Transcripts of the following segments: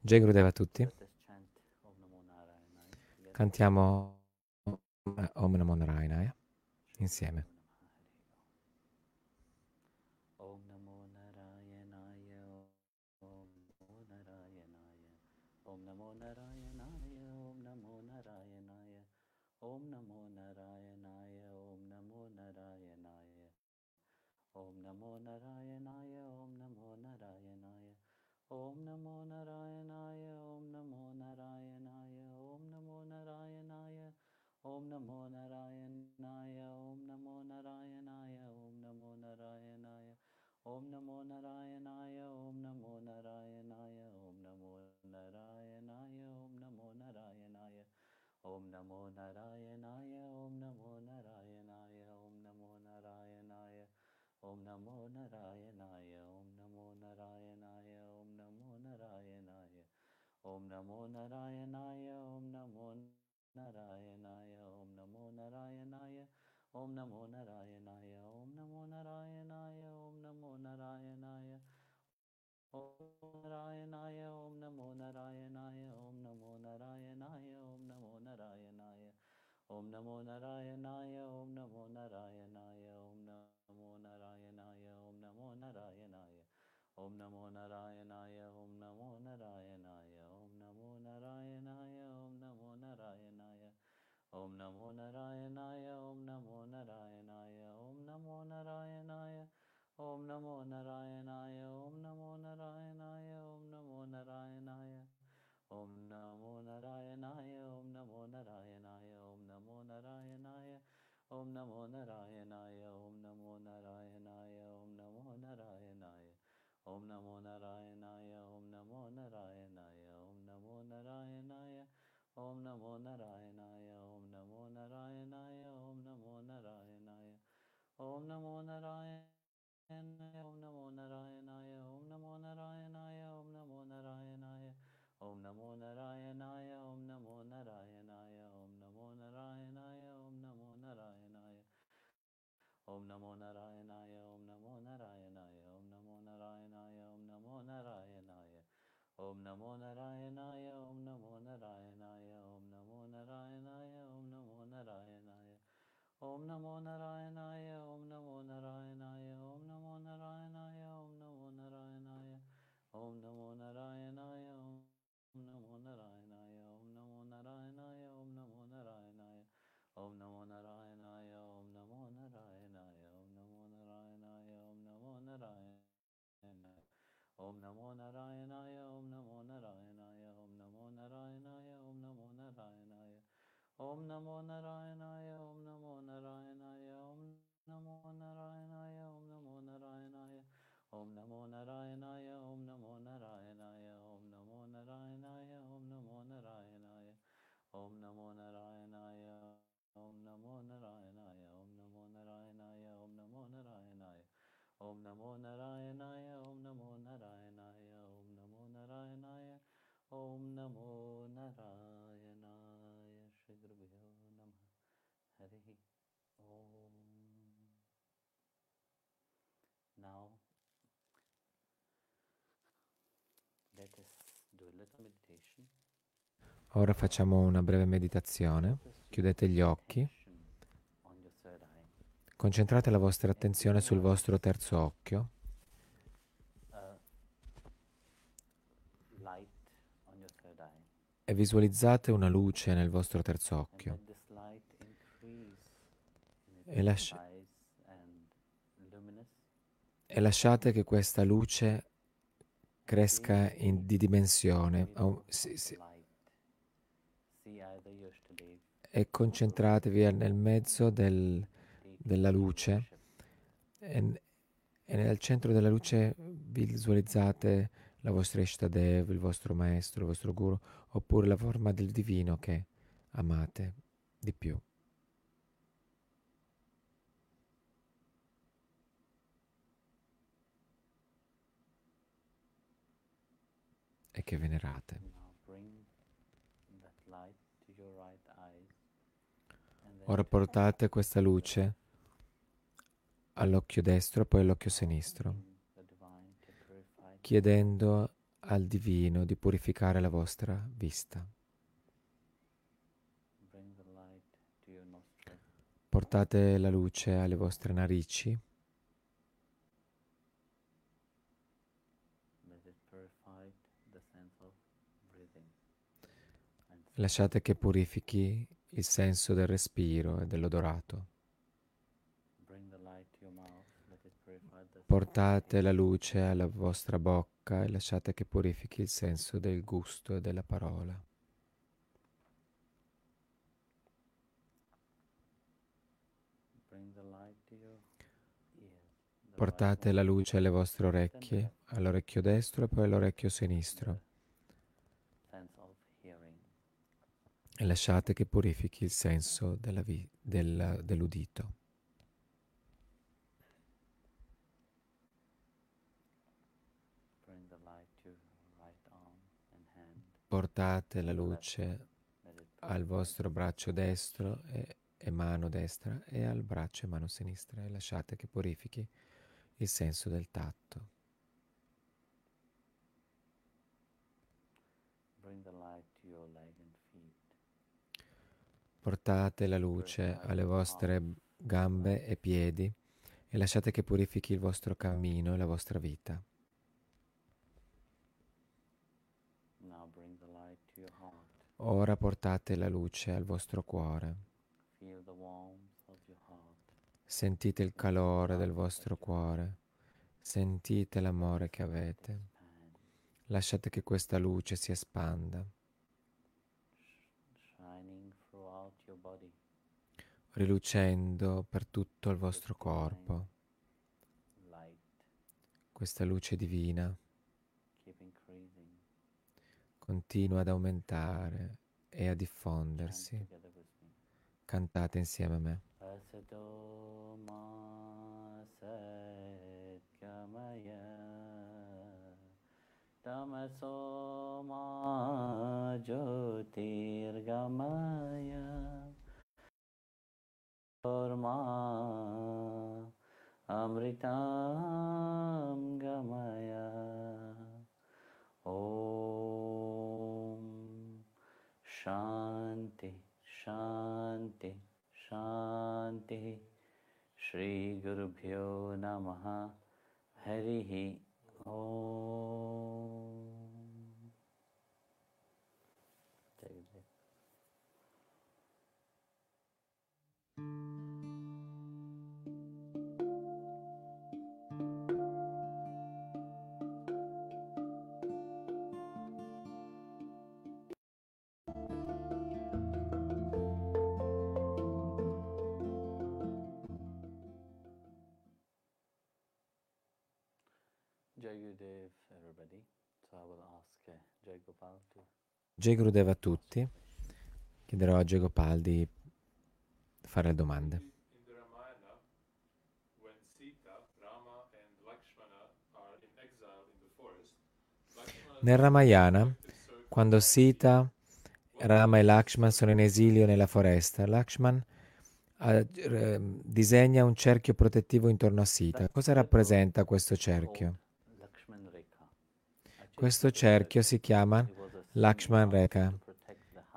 Jai Gurudeva a tutti. Cantiamo Om Namo Narayanaya insieme. Om Namo Narayanaya Om Namo Narayanaya Om Namo Narayanaya Om Namo Narayanaya Om Namo Narayanaya Om Namo Narayanaya Om Namo Narayanaya Om Namo Narayanaya Om Namo Narayanaya Om Namo Narayanaya Om Namo Narayanaya Om Namo Narayanaya Om Namo Narayanaya Om Namo Narayanaya Om Namo Narayanaya Om Namo Narayanaya Om Namo Narayanaya Om Namo Narayanaya Om Namo Narayanaya Om Namo Narayanaya Om Narayanaya Om Namo Narayanaya Om Namo Narayanaya Om Namo Narayanaya Om Namo Narayanaya Om Namo Narayanaya Om Namo Narayanaya Om Namo Narayanaya Om Namo Narayanaya Om Namo Narayanaya ॐ नमो नारायणाय ॐ नमो नारायणाय ॐ नमो नारायणाय ॐ नमो नारायणाय ॐ नमो नारायणाय ॐ नमो नारायणाय ॐ नमो नारायणाय ॐ नमो नारायणाय ॐ नमो नारायणाय ॐ नमो नारायणाय ॐ नमो नारायणाय ॐ नमो नारायणाय ॐ नमो नारायणाय ॐ नमो नारायणाय ॐ नमो नारायणाय ॐ नमो नारायणाय Om Namo Narayanaya Om Namo Narayanaya Om Namo Narayanaya Om Namo Narayanaya Om Namo Narayanaya Om Namo Narayanaya Om Namo Narayanaya Om Namo Narayanaya Om Namo Narayanaya Om Namo Narayanaya Om Namo Narayanaya Om Namo Narayanaya Om Namo Narayanaya Om Namo Narayanaya Om Namo Namo Narayanaya Om Namo Narayanaya Om Namo Narayanaya Om Namo Narayanaya Om Namo Narayanaya Om Namo Narayanaya Om Namo Narayanaya Om Namo Narayanaya Om Namo Narayanaya Om Namo Narayanaya Om Namo Narayanaya Om Namo Narayanaya Om Namo Narayanaya Om Namo Narayanaya Om Namo Narayanaya Om Namo Narayanaya Om Namo Narayanaya Om Namo Narayanaya Om Namo Narayanaya Om Namo Narayanaya Om Namo Narayanaya Om Namo Narayanaya Om Namo Narayanaya Om Namo Narayanaya Om Namo Narayanaya Om Namo Narayanaya Om Namo Narayanaya Om Namo Narayanaya Om Namo Narayanaya Om Namo Narayanaya Om Namo Narayanaya Om Namo Narayanaya Om Namo Narayanaya Ora facciamo una breve meditazione. Chiudete gli occhi. Concentrate la vostra attenzione sul vostro terzo occhio. E visualizzate una luce nel vostro terzo occhio E lasci- e lasciate che questa luce cresca in- di dimensione. Either your Ishtadev, e concentratevi nel mezzo del- della luce. E, e nel centro della luce visualizzate la vostra Ishtadev, il vostro maestro, il vostro guru, oppure la forma del divino che amate di più. E che venerate. Now bring that light to your right eye. And then Ora portate questa luce all'occhio destro e poi all'occhio sinistro, chiedendo al divino di purificare la vostra vista. Portate la luce alle vostre narici. Lasciate che purifichi il senso del respiro e dell'odorato. Portate la luce alla vostra bocca e lasciate che purifichi il senso del gusto e della parola. Portate la luce alle vostre orecchie, all'orecchio destro e poi all'orecchio sinistro e lasciate che purifichi il senso della vi- del- dell'udito. Portate la luce al vostro braccio destro e, e mano destra e al braccio e mano sinistra e lasciate che purifichi il senso del tatto. Bring the light Portate la luce alle vostre gambe e piedi e lasciate che purifichi il vostro cammino e la vostra vita. Ora portate la luce al vostro cuore. Sentite il calore del vostro cuore. Sentite l'amore che avete. Lasciate che questa luce si espanda, rilucendo per tutto il vostro corpo. Questa luce divina continua ad aumentare e a diffondersi. Cantate insieme a me. Asado ma satgamaya अमृतां गमय। शांति शांति शांति। शान्तिः श्रीगुरुभ्यो नमः। हरिः ॐ Jai Gurudev a tutti. Chiederò a Jai Gopal di fare domande. Nel Ramayana, quando Sita, Rama e Lakshman sono in esilio nella foresta, Lakshman disegna un cerchio protettivo intorno a Sita. Cosa rappresenta questo cerchio? Questo cerchio si chiama Lakshman Rekha.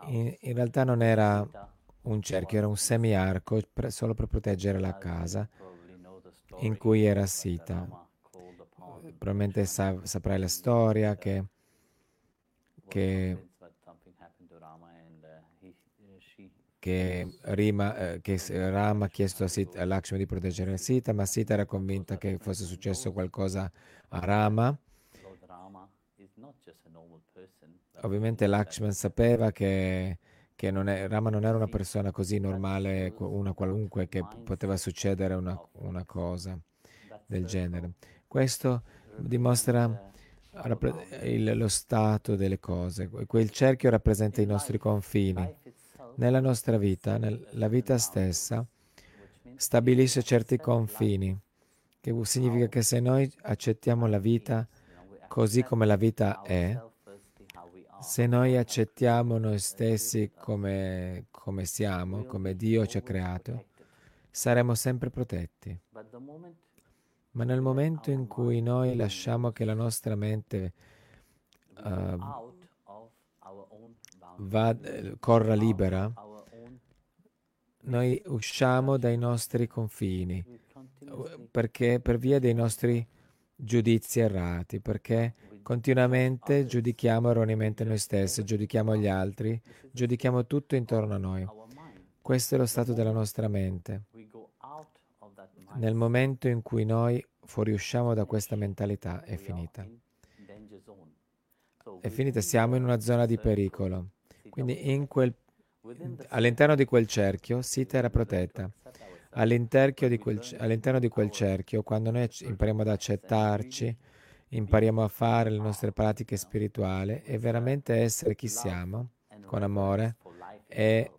In, in realtà non era un cerchio, era un semiarco solo per proteggere la casa in cui era Sita. Upon Probabilmente sa- saprai la storia che, che, uh, she che, Rima, eh, che Rama ha chiesto a, Sita, a Lakshman di proteggere Sita, ma Sita era convinta che fosse successo qualcosa a Rama. Ovviamente Lakshman sapeva che, che non è- Rama non era una persona così normale, una qualunque, che poteva succedere una, una cosa del genere. Questo dimostra boundaries. il- lo stato delle cose. Que- Quel cerchio rappresenta i nostri confini. Nella nostra vita, nel- la vita stessa, stabilisce certi confini, che significa che se noi accettiamo la vita così come la vita è, se noi accettiamo noi stessi come, come siamo, come Dio ci ha creato, saremo sempre protetti. Ma nel momento in cui noi lasciamo che la nostra mente uh, own va, eh, corra libera, noi usciamo dai nostri confini perché per via dei nostri giudizi errati, perché continuamente giudichiamo erroneamente noi stessi, giudichiamo gli altri, giudichiamo tutto intorno a noi. Questo è lo stato della nostra mente. Nel momento in cui noi fuoriusciamo da questa mentalità, è finita. È finita, siamo in una zona di pericolo. Quindi quel, all'interno di quel cerchio, Sita era protetta. All'interno di quel, all'interno di quel cerchio, quando noi impariamo ad accettarci, impariamo a fare le nostre pratiche spirituali e veramente essere chi siamo, con amore e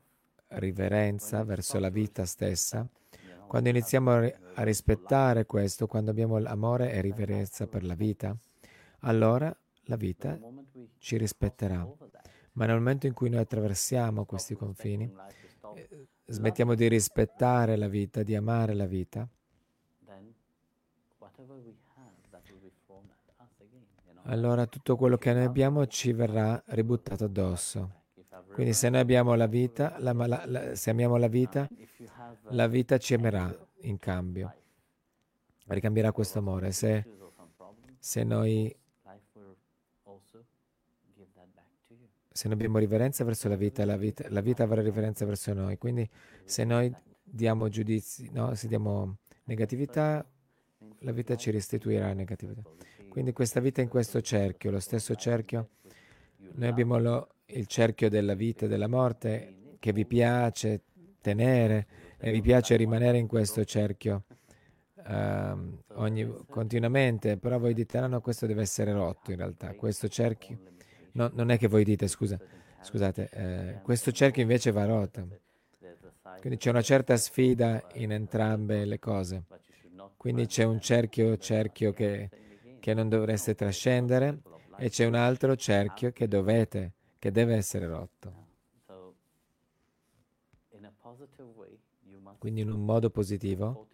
riverenza verso la vita stessa, quando iniziamo a, rispettare questo, quando abbiamo l'amore e riverenza per la vita, allora la vita ci rispetterà. Ma nel momento in cui noi attraversiamo questi confini, eh, smettiamo di rispettare la vita, di amare la vita, allora tutto quello che noi abbiamo ci verrà ributtato addosso. Quindi se noi abbiamo la vita, la, la- la- se amiamo la vita, la vita ci amerà in cambio, ricambierà questo amore. Se, se noi, se noi abbiamo riverenza verso la vita, la vita, la vita avrà riverenza verso noi. Quindi se noi diamo giudizi, no, se diamo negatività, la vita ci restituirà negatività. Quindi questa vita in questo cerchio, lo stesso cerchio, noi abbiamo lo- il cerchio della vita e della morte che vi piace tenere e vi piace rimanere in questo cerchio ehm, ogni- continuamente, però voi dite no, no, questo deve essere rotto in realtà, questo cerchio, no, non è che voi dite scusa, scusate, eh, questo cerchio invece va rotto. Quindi c'è una certa sfida in entrambe le cose. Quindi c'è un cerchio, cerchio che, che non dovreste trascendere e c'è un altro cerchio che dovete, che deve essere rotto. Quindi in un modo positivo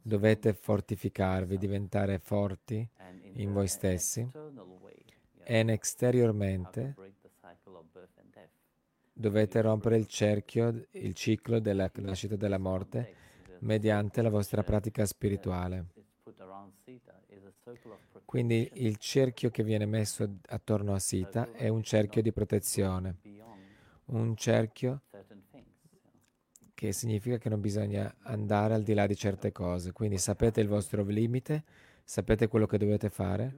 dovete fortificarvi, diventare forti in voi stessi e esteriormente dovete rompere il cerchio, il ciclo della nascita e della morte mediante la vostra pratica spirituale. Quindi il cerchio che viene messo attorno a Sita è un cerchio di protezione, un cerchio che significa che non bisogna andare al di là di certe cose. Quindi sapete il vostro limite, sapete quello che dovete fare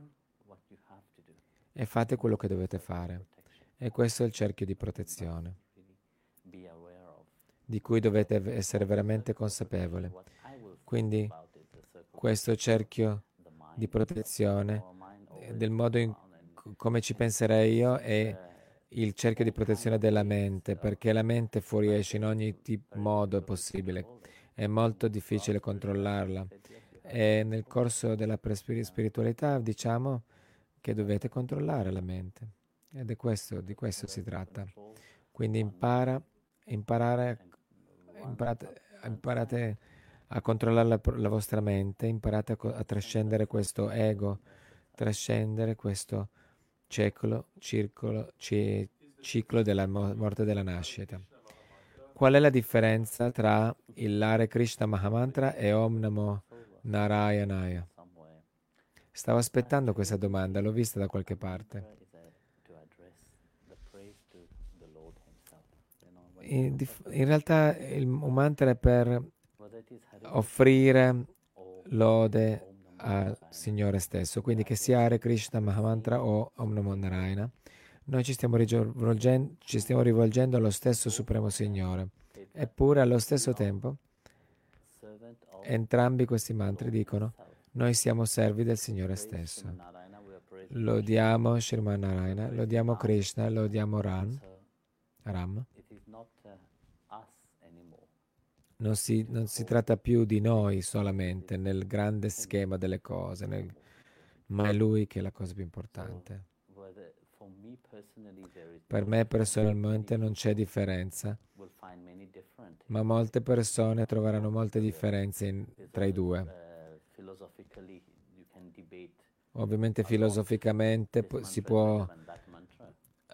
e fate quello che dovete fare. E questo è il cerchio di protezione, di cui dovete essere veramente consapevoli. Quindi questo cerchio di protezione, eh, del modo in come ci penserei io, è il cerchio di protezione della mente, perché la mente fuoriesce in ogni tip- modo possibile. È molto difficile controllarla. E nel corso della spiritualità diciamo che dovete controllare la mente. Ed è questo, di questo si tratta. Quindi impara, imparare, imparate, imparate a controllare la, la vostra mente, imparate a, a trascendere questo ego, trascendere questo ciclo, circolo, ci- ciclo della mo- morte e della nascita. Qual è la differenza tra il Hare Krishna Mahamantra e Om Namo Narayanaya? Stavo aspettando questa domanda, l'ho vista da qualche parte. In, in realtà il un mantra è per offrire lode al Signore stesso, quindi che sia Hare Krishna Mahamantra o Om Namo Narayana, noi ci stiamo, ci stiamo rivolgendo allo stesso Supremo Signore. Eppure allo stesso tempo entrambi questi mantri dicono noi siamo servi del Signore stesso. Lodiamo Sriman Narayana, lodiamo Krishna, lodiamo Ram, Ram. Non si, non si tratta più di noi solamente nel grande schema delle cose, nel- ma è Lui che è la cosa più importante. Per me personalmente non c'è differenza, ma molte persone troveranno molte differenze in- tra i due. Ovviamente filosoficamente si può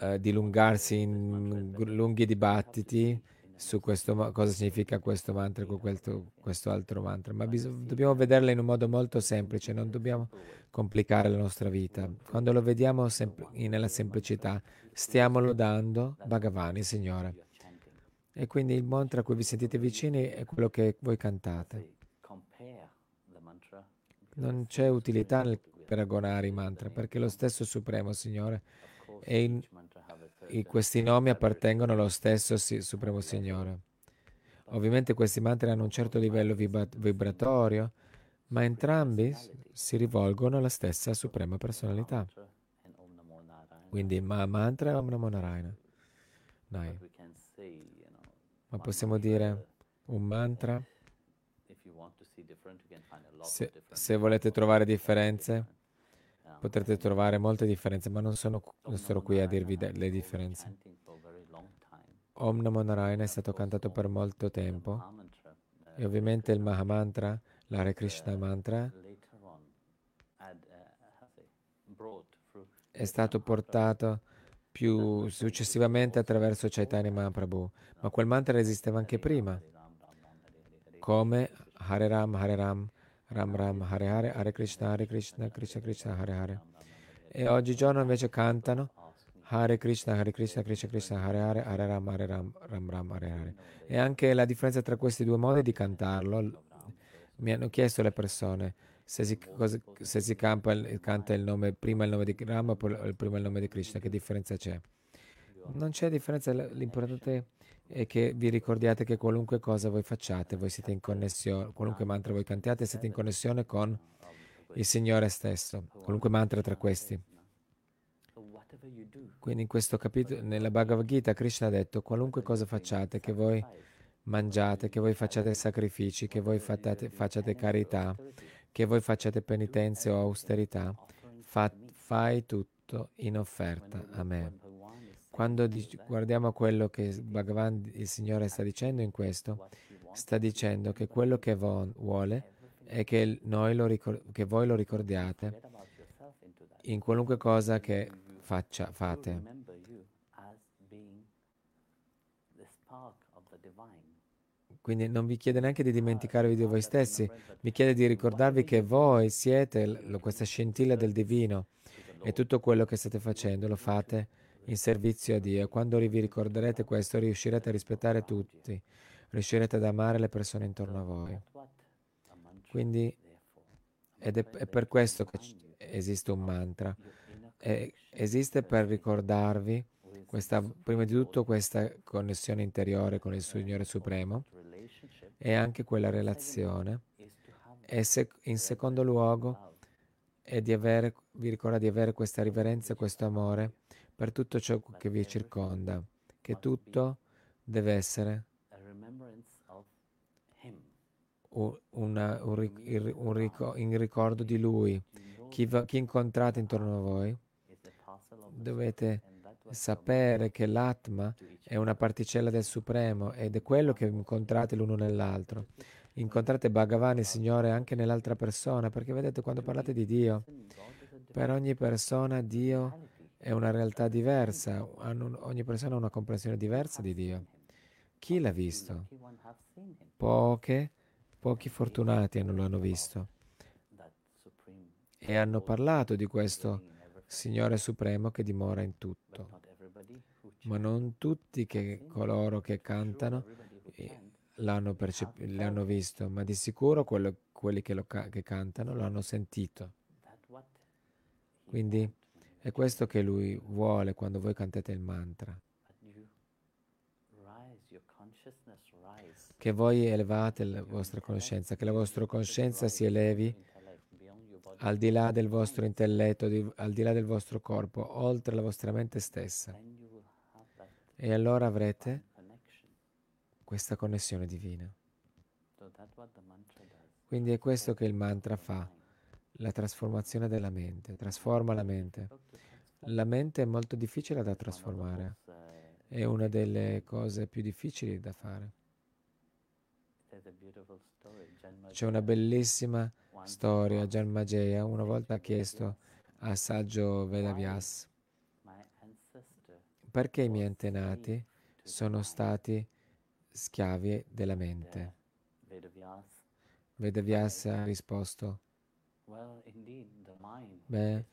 eh, dilungarsi in lunghi dibattiti su questo, cosa significa questo mantra con questo, questo altro mantra, ma bis- dobbiamo vederla in un modo molto semplice, non dobbiamo complicare la nostra vita. Quando lo vediamo sem- nella semplicità, stiamo lodando Bhagavan, il Signore. E quindi il mantra a cui vi sentite vicini è quello che voi cantate. Non c'è utilità nel paragonare i mantra, perché lo stesso Supremo Signore e in, in questi nomi appartengono allo stesso Supremo Signore. Ovviamente questi mantra hanno un certo livello vibratorio, ma entrambi si rivolgono alla stessa Suprema Personalità. Quindi Ma Mantra e Om Namo Narayana. Dai. Ma possiamo dire un mantra? Se, se volete trovare differenze, potrete trovare molte differenze, ma non sono, non sarò qui a dirvi le differenze. Om Namo Narayana è stato cantato per molto tempo e ovviamente il Mahamantra, l'Hare Krishna Mantra, è stato portato più successivamente attraverso Chaitanya Mahaprabhu, ma quel mantra esisteva anche prima, come Hare Ram, Hare Ram, Ram Ram, Hare Hare, Hare Krishna, Hare Krishna, Krishna Krishna, Hare Hare. E oggigiorno invece cantano Hare Krishna, Hare Krishna, Krishna Krishna, Hare Hare, Hare Ram, Hare Ram, Ram Ram, Hare Hare. E anche la differenza tra questi due modi di cantarlo, mi hanno chiesto le persone se si, cosa, se si campa, canta il nome, prima il nome di Ram o prima il nome di Krishna, che differenza c'è? Non c'è differenza, l'importante è che vi ricordiate che qualunque cosa voi facciate, voi siete in connessione, qualunque mantra voi cantiate, siete in connessione con il Signore stesso, qualunque mantra tra questi. Quindi in questo capitolo, nella Bhagavad Gita, Krishna ha detto, qualunque cosa facciate, che voi mangiate, che voi facciate sacrifici, che voi facciate, facciate carità, che voi facciate penitenze o austerità, fa, fai tutto in offerta a me. Quando guardiamo quello che Bhagavan, il Signore, sta dicendo in questo, sta dicendo che quello che vuole è che, ricor- che voi lo ricordiate in qualunque cosa che faccia, fate. Quindi non vi chiede neanche di dimenticarvi di voi stessi, mi chiede di ricordarvi che voi siete questa scintilla del divino e tutto quello che state facendo lo fate in servizio a Dio. Quando vi ricorderete questo, riuscirete a rispettare tutti, riuscirete ad amare le persone intorno a voi. Quindi, ed è, è per questo che esiste un mantra. E esiste per ricordarvi questa, prima di tutto questa connessione interiore con il Signore Supremo e anche quella relazione. E se, in secondo luogo è di avere, vi ricorda di avere questa riverenza questo amore per tutto ciò che vi circonda, che tutto deve essere un, una, un, un, un ricordo di Lui. Chi, chi incontrate intorno a voi dovete sapere che l'Atma è una particella del Supremo ed è quello che incontrate l'uno nell'altro. Incontrate Bhagavan, il Signore, anche nell'altra persona, perché vedete quando parlate di Dio, per ogni persona Dio è una realtà diversa, ogni persona ha una comprensione diversa di Dio. Chi l'ha visto? Poche, pochi fortunati non lo hanno visto e hanno parlato di questo Signore Supremo che dimora in tutto. Ma non tutti che coloro che cantano eh, l'hanno, percep- l'hanno visto, ma di sicuro quello, quelli che, ca- che cantano l'hanno sentito. Quindi è questo che lui vuole quando voi cantate il mantra. Che voi elevate la vostra conoscenza, che la vostra coscienza si elevi al di là del vostro intelletto, di, al di là del vostro corpo, oltre la vostra mente stessa. E allora avrete questa connessione divina. Quindi è questo che il mantra fa la trasformazione della mente, trasforma la mente. La mente è molto difficile da trasformare, è una delle cose più difficili da fare. C'è una bellissima storia, Janmajeya una volta ha chiesto al saggio Vedavyas perché i miei antenati sono stati schiavi della mente. Vedavyas ha risposto, beh,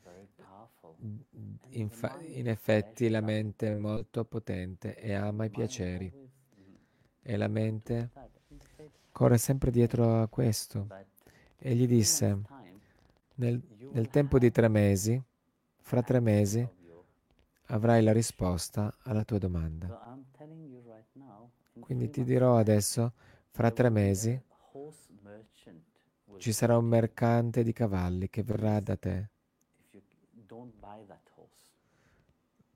infa- in effetti la mente è molto potente e ama i piaceri e la mente corre sempre dietro a questo. E gli disse, nel, nel tempo di tre mesi, fra tre mesi, avrai la risposta alla tua domanda. Quindi ti dirò adesso, fra tre mesi, ci sarà un mercante di cavalli che verrà da te.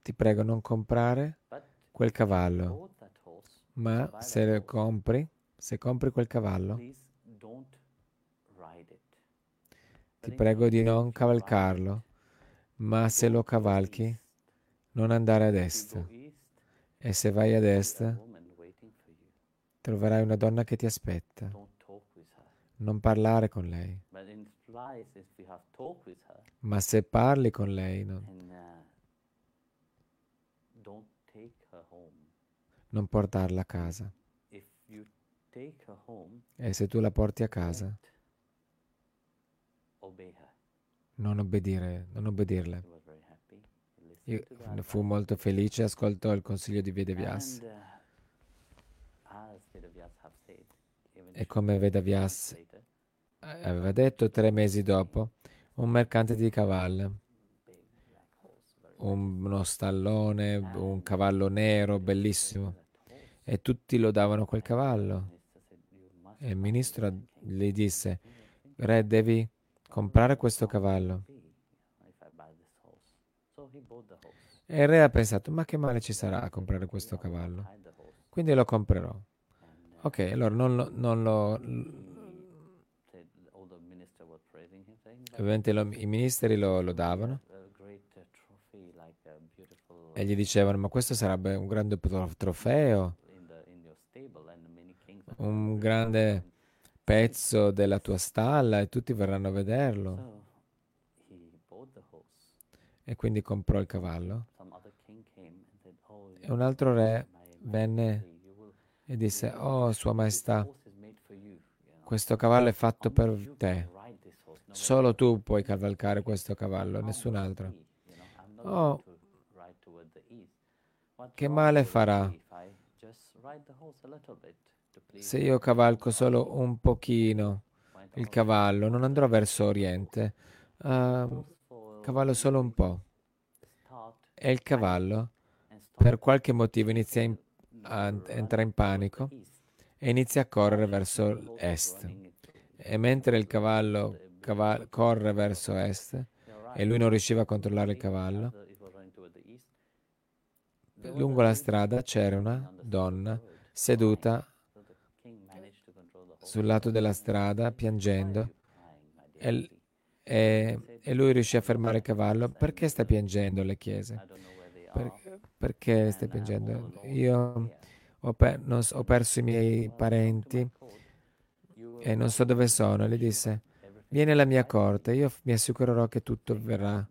Ti prego non comprare quel cavallo, ma se lo compri, se compri quel cavallo, ti prego di non cavalcarlo, ma se lo cavalchi, non andare ad est. E se vai ad est, troverai una donna che ti aspetta. Non parlare con lei. Ma se parli con lei, non, non portarla a casa. E se tu la porti a casa, non, obbedire, non obbedirle. Io fu molto felice, ascoltò il consiglio di Vedavyas. E come Vedavyas aveva detto tre mesi dopo, un mercante di cavalli, uno stallone, un cavallo nero bellissimo, e tutti lodavano quel cavallo. E il ministro gli disse, Re, devi comprare questo cavallo. E il re ha pensato, ma che male ci sarà a comprare questo cavallo? Quindi lo comprerò. Ok, allora non lo... Non lo ovviamente lo, i ministeri lo, lo davano e gli dicevano, ma questo sarebbe un grande trofeo, un grande pezzo della tua stalla e tutti verranno a vederlo. E quindi comprò il cavallo. E un altro re venne e disse, oh Sua Maestà, questo cavallo è fatto per te. Solo tu puoi cavalcare questo cavallo, nessun altro. Oh, che male farà se io cavalco solo un pochino il cavallo, non andrò verso oriente, uh, cavallo solo un po'. E il cavallo, per qualche motivo, inizia in, a entrare in panico e inizia a correre verso est. E mentre il cavallo caval- corre verso est e lui non riusciva a controllare il cavallo, lungo la strada c'era una donna seduta sul lato della strada piangendo e, e, e, lui riuscì a fermare il cavallo. Perché sta piangendo? le chiese. Per, perché stai piangendo? Io ho, per, non, ho, perso i miei parenti e non so dove sono. Le disse, vieni alla mia corte, io mi assicurerò che tutto verrà,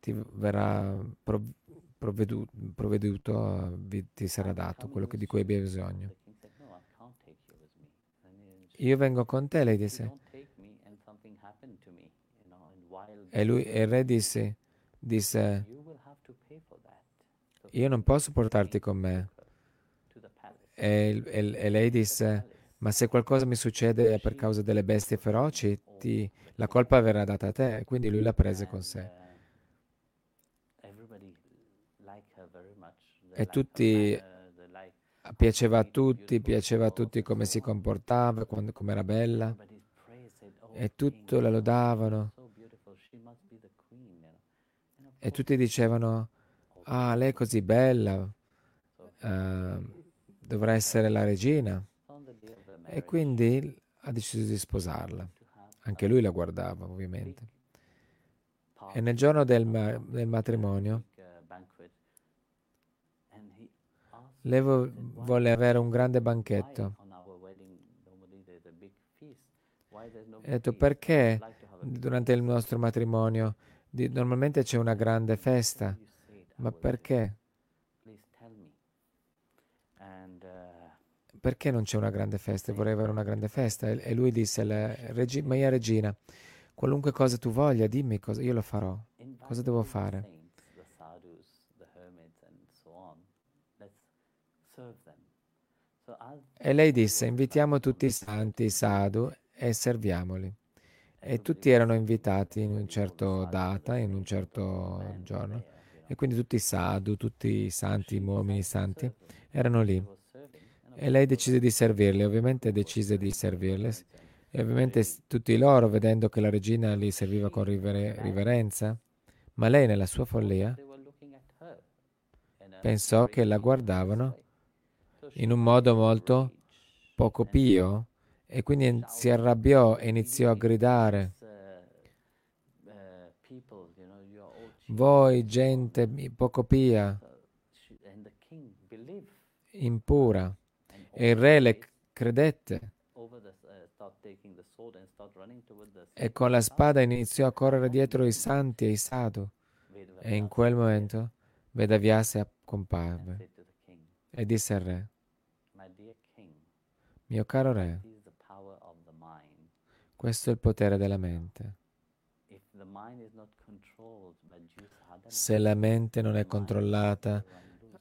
ti verrà provveduto, provveduto ti sarà dato quello di cui hai bisogno. Io vengo con te, lei disse. E lui, e il re disse, disse, io non posso portarti con me. E, e, e lei disse, ma se qualcosa mi succede per causa delle bestie feroci, ti, la colpa verrà data a te. Quindi lui la prese con sé. E tutti piaceva a tutti, piaceva a tutti come si comportava, come era bella e tutto la lodavano e tutti dicevano ah lei è così bella. Uh, dovrà essere la regina. E quindi ha deciso di sposarla. Anche lui la guardava ovviamente. E nel giorno del, ma- del matrimonio Lei volle avere un grande banchetto. E ha detto perché durante il nostro matrimonio di, normalmente c'è una grande festa, ma perché? Perché non c'è una grande festa? Vorrei avere una grande festa. E, lui disse, regi, mia regina, qualunque cosa tu voglia, dimmi cosa, io lo farò. Cosa devo fare? E lei disse, invitiamo tutti i santi, i sadhu, e serviamoli. E tutti erano invitati in una certa data, in un certo giorno. E quindi tutti i sadhu, tutti i santi, i uomini santi, erano lì. E lei decise di servirli, ovviamente decise di servirli. E ovviamente tutti loro, vedendo che la regina li serviva con river- riverenza, ma lei nella sua follia pensò che la guardavano in un modo molto poco pio e quindi si arrabbiò e iniziò a gridare. Voi, gente poco pia, impura. E il re le credette. E con la spada iniziò a correre dietro i santi e i sadhu. E in quel momento Vedavyasa comparve e disse al re, mio caro re, questo è il potere della mente. Se la mente non è controllata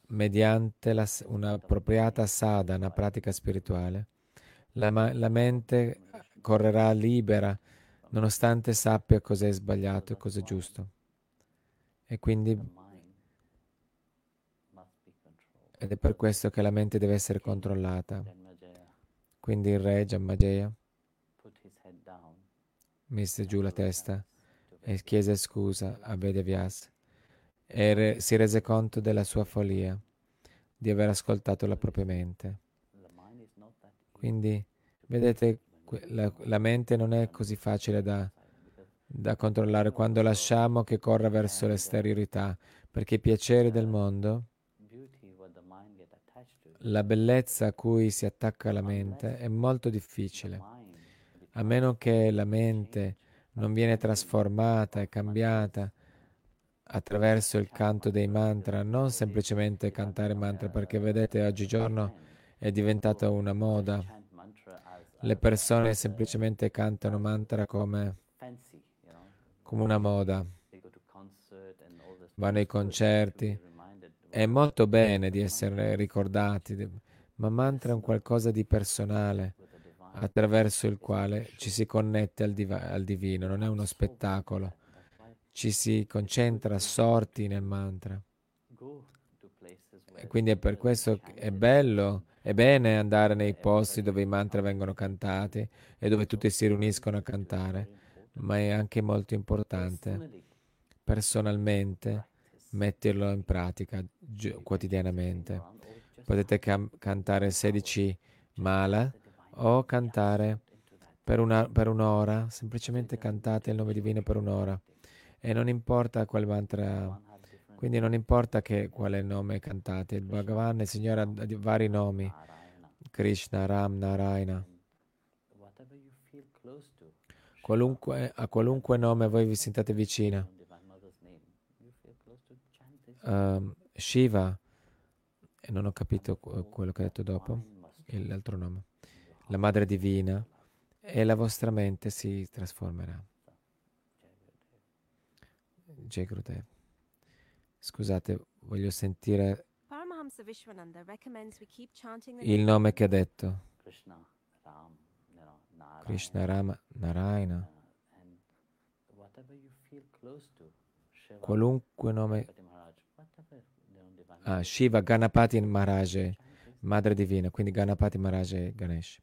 mediante la, un'appropriata sadhana, pratica spirituale, la, la mente correrà libera nonostante sappia cosa è sbagliato e cosa è giusto. E quindi ed è per questo che la mente deve essere controllata. Quindi il re Jammajeya mise giù la testa e chiese scusa a Vedavyas e re, si rese conto della sua follia, di aver ascoltato la propria mente. Quindi, vedete, la, la mente non è così facile da, da controllare quando lasciamo che corra verso l'esteriorità, perché i piaceri del mondo, la bellezza a cui si attacca la mente è molto difficile, a meno che la mente non viene trasformata e cambiata attraverso il canto dei mantra, non semplicemente cantare mantra, perché vedete oggigiorno è diventata una moda. Le persone semplicemente cantano mantra come, come una moda. Vanno ai concerti. È molto bene di essere ricordati, ma mantra è un qualcosa di personale attraverso il quale ci si connette al, div- al divino, non è uno spettacolo ci si concentra assorti nel mantra. E quindi è per questo che è bello, è bene andare nei posti dove i mantra vengono cantati e dove tutti si riuniscono a cantare, ma è anche molto importante personalmente metterlo in pratica gi- quotidianamente. Potete cam- cantare 16 mala o cantare per, una, per un'ora, semplicemente cantate il nome divino per un'ora e non importa quale mantra, quindi non importa che, quale nome cantate, il Bhagavan, il Signore ha vari nomi, Krishna, Ram, Narayana. Qualunque, a qualunque nome voi vi sentate vicina. Uh, Shiva, e non ho capito quello che ha detto dopo, l'altro nome, la Madre Divina, e la vostra mente si trasformerà. Jai Gurudev. Scusate, voglio sentire il nome che ha detto. Krishna, Rama, Narayana. Qualunque nome. Ah, Shiva, Ganapati Maharaj, Madre Divina, quindi Ganapati Maharaj Ganesh.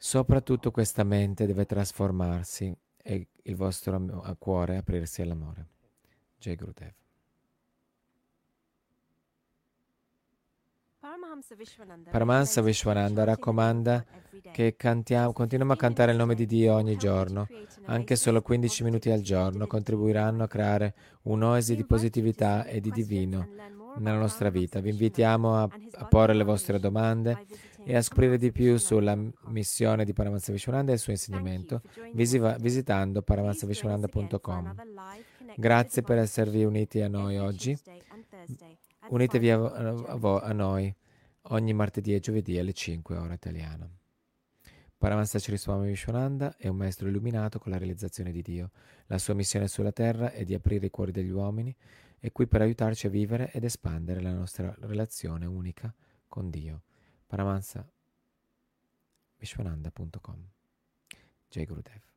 Soprattutto questa mente deve trasformarsi e il vostro cuore aprirsi all'amore. Jai Gurudev. Paramahansa Vishwananda raccomanda che cantiamo, continuiamo a cantare il nome di Dio ogni giorno, anche solo 15 minuti al giorno, contribuiranno a creare un'oasi di positività e di divino nella nostra vita. Vi invitiamo a, a porre le vostre domande e a scoprire di più sulla missione di Paramahansa Vishwananda e il suo insegnamento visiva- visitando paramahansavishwananda.com. Grazie per esservi uniti a noi oggi. Unitevi a, a, a noi ogni martedì e giovedì alle 5 ora italiana. Paramahansa Swami Vishwananda è un maestro illuminato con la realizzazione di Dio. La sua missione sulla terra è di aprire i cuori degli uomini è qui per aiutarci a vivere ed espandere la nostra relazione unica con Dio. Paramahansa Vishwananda.com Jai Gurudev